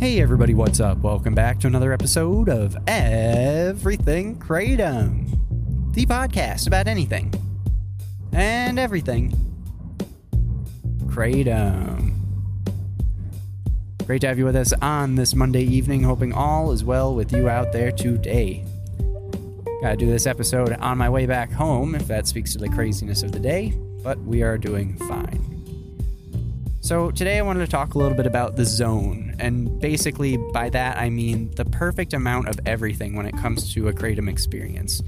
Hey everybody, what's up? Welcome back to another episode of Everything Kratom, the podcast about anything and everything Kratom. Great to have you with us on this Monday evening, hoping all is well with you out there today. Gotta do this episode on my way back home, if that speaks to the craziness of the day, but we are doing fine. So, today I wanted to talk a little bit about the zone, and basically by that I mean the perfect amount of everything when it comes to a Kratom experience.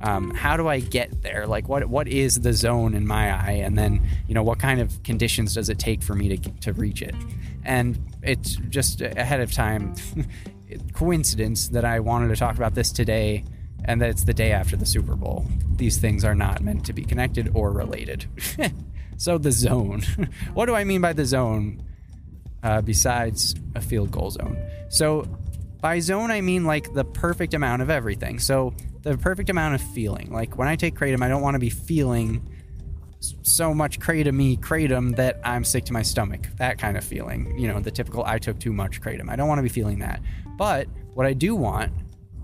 Um, how do I get there? Like, what what is the zone in my eye, and then you know what kind of conditions does it take for me to to reach it? And it's just ahead of time coincidence that I wanted to talk about this today, and that it's the day after the Super Bowl. These things are not meant to be connected or related. So the zone. what do I mean by the zone? Uh, besides a field goal zone. So by zone, I mean like the perfect amount of everything. So the perfect amount of feeling. Like when I take kratom, I don't want to be feeling so much kratom kratom that I'm sick to my stomach. That kind of feeling. You know, the typical I took too much kratom. I don't want to be feeling that. But what I do want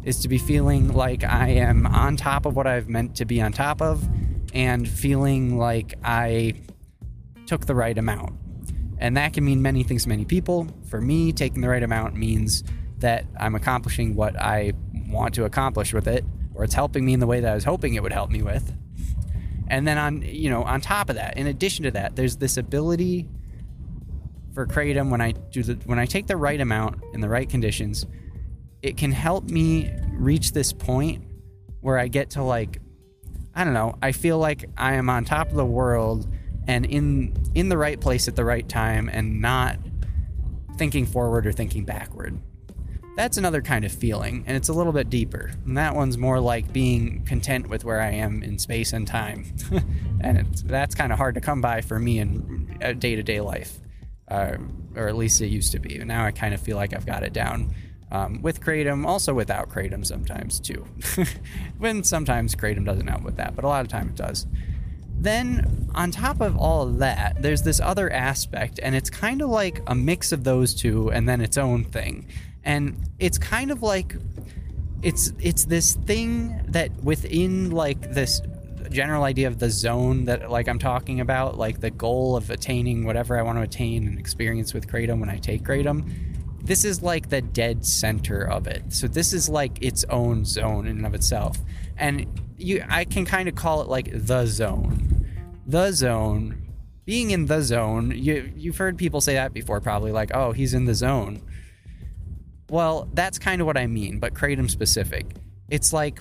is to be feeling like I am on top of what I've meant to be on top of and feeling like I took the right amount. And that can mean many things to many people. For me, taking the right amount means that I'm accomplishing what I want to accomplish with it, or it's helping me in the way that I was hoping it would help me with. And then on, you know, on top of that, in addition to that, there's this ability for kratom when I do the when I take the right amount in the right conditions, it can help me reach this point where I get to like I don't know, I feel like I am on top of the world and in in the right place at the right time and not thinking forward or thinking backward. That's another kind of feeling, and it's a little bit deeper. And that one's more like being content with where I am in space and time. and that's kind of hard to come by for me in day to day life, uh, or at least it used to be. Now I kind of feel like I've got it down um, with kratom, also without kratom sometimes too. when sometimes kratom doesn't help with that, but a lot of time it does. Then, on top of all of that, there's this other aspect, and it's kind of like a mix of those two and then its own thing. And it's kind of like it's it's this thing that within like this general idea of the zone that like I'm talking about, like the goal of attaining whatever I want to attain and experience with kratom when I take kratom this is like the dead center of it. So this is like its own zone in and of itself. And you I can kind of call it like the zone. The zone. Being in the zone, you you've heard people say that before probably like, "Oh, he's in the zone." Well, that's kind of what I mean, but kratom specific. It's like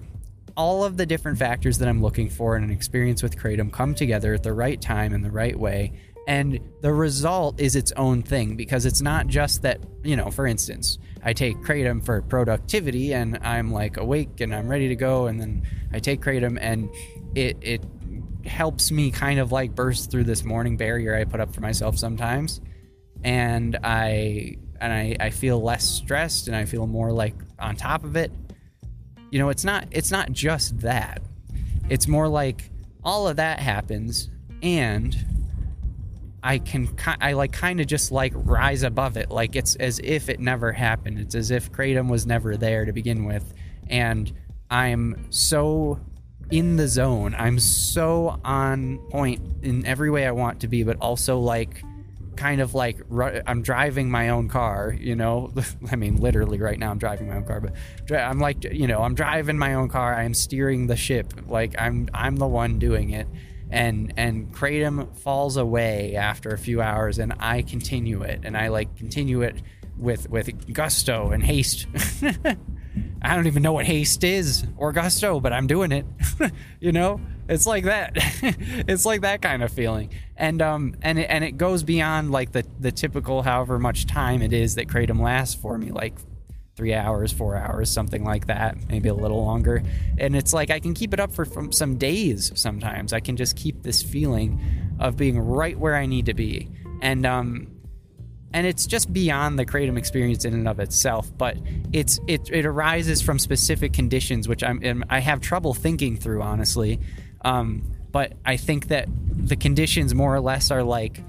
all of the different factors that I'm looking for in an experience with kratom come together at the right time in the right way and the result is its own thing because it's not just that you know for instance i take kratom for productivity and i'm like awake and i'm ready to go and then i take kratom and it it helps me kind of like burst through this morning barrier i put up for myself sometimes. And i and i i feel less stressed and i feel more like on top of it. You know it's not it's not just that. It's more like all of that happens and I can I like kind of just like rise above it. Like it's as if it never happened. It's as if kratom was never there to begin with. And I'm so in the zone. I'm so on point in every way I want to be but also like kind of like I'm driving my own car you know? I mean literally right now I'm driving my own car but I'm like you know I'm driving my own car. I'm steering the ship. Like I'm I'm the one doing it and and kratom falls away after a few hours and i continue it and i like continue it with with gusto and haste. I don't even know what haste is or gusto but i'm doing it you know? It's like that. It's like that kind of feeling. And um and it, and it goes beyond like the the typical however much time it is that kratom lasts for me. Like three hours, four hours, something like that, maybe a little longer. And it's like I can keep it up for some days sometimes. I can just keep this feeling of being right where I need to be. And um and it's just beyond the kratom experience in and of itself, but it's it it arises from specific conditions which I'm I have trouble thinking through honestly. Um but I think that the conditions more or less are like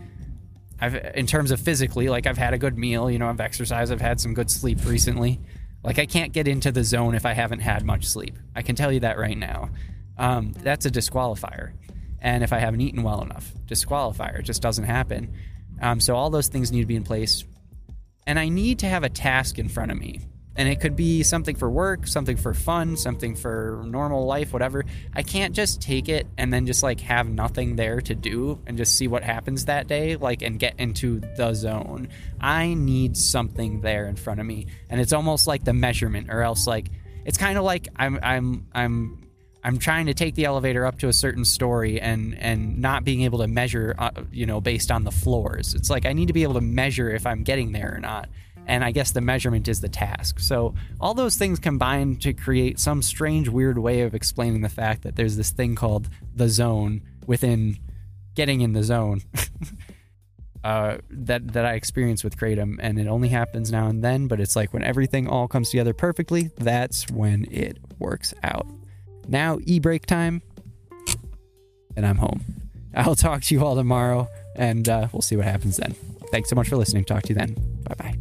I've in terms of physically, like I've had a good meal, you know, I've exercised, I've had some good sleep recently. Like I can't get into the zone if I haven't had much sleep. I can tell you that right now. Um, that's a disqualifier. And if I haven't eaten well enough, disqualifier. It just doesn't happen. Um, so all those things need to be in place. And I need to have a task in front of me and it could be something for work, something for fun, something for normal life, whatever. I can't just take it and then just like have nothing there to do and just see what happens that day, like and get into the zone. I need something there in front of me, and it's almost like the measurement, or else like it's kind of like I'm I'm I'm I'm trying to take the elevator up to a certain story and and not being able to measure, uh, you know, based on the floors. It's like I need to be able to measure if I'm getting there or not and I guess the measurement is the task. So all those things combine to create some strange, weird way of explaining the fact that there's this thing called the zone within getting in the zone. uh, that that I experience with kratom, and it only happens now and then. But it's like when everything all comes together perfectly, that's when it works out. Now e break time, and I'm home. I'll talk to you all tomorrow, and uh, we'll see what happens then. Thanks so much for listening. Talk to you then. Bye bye.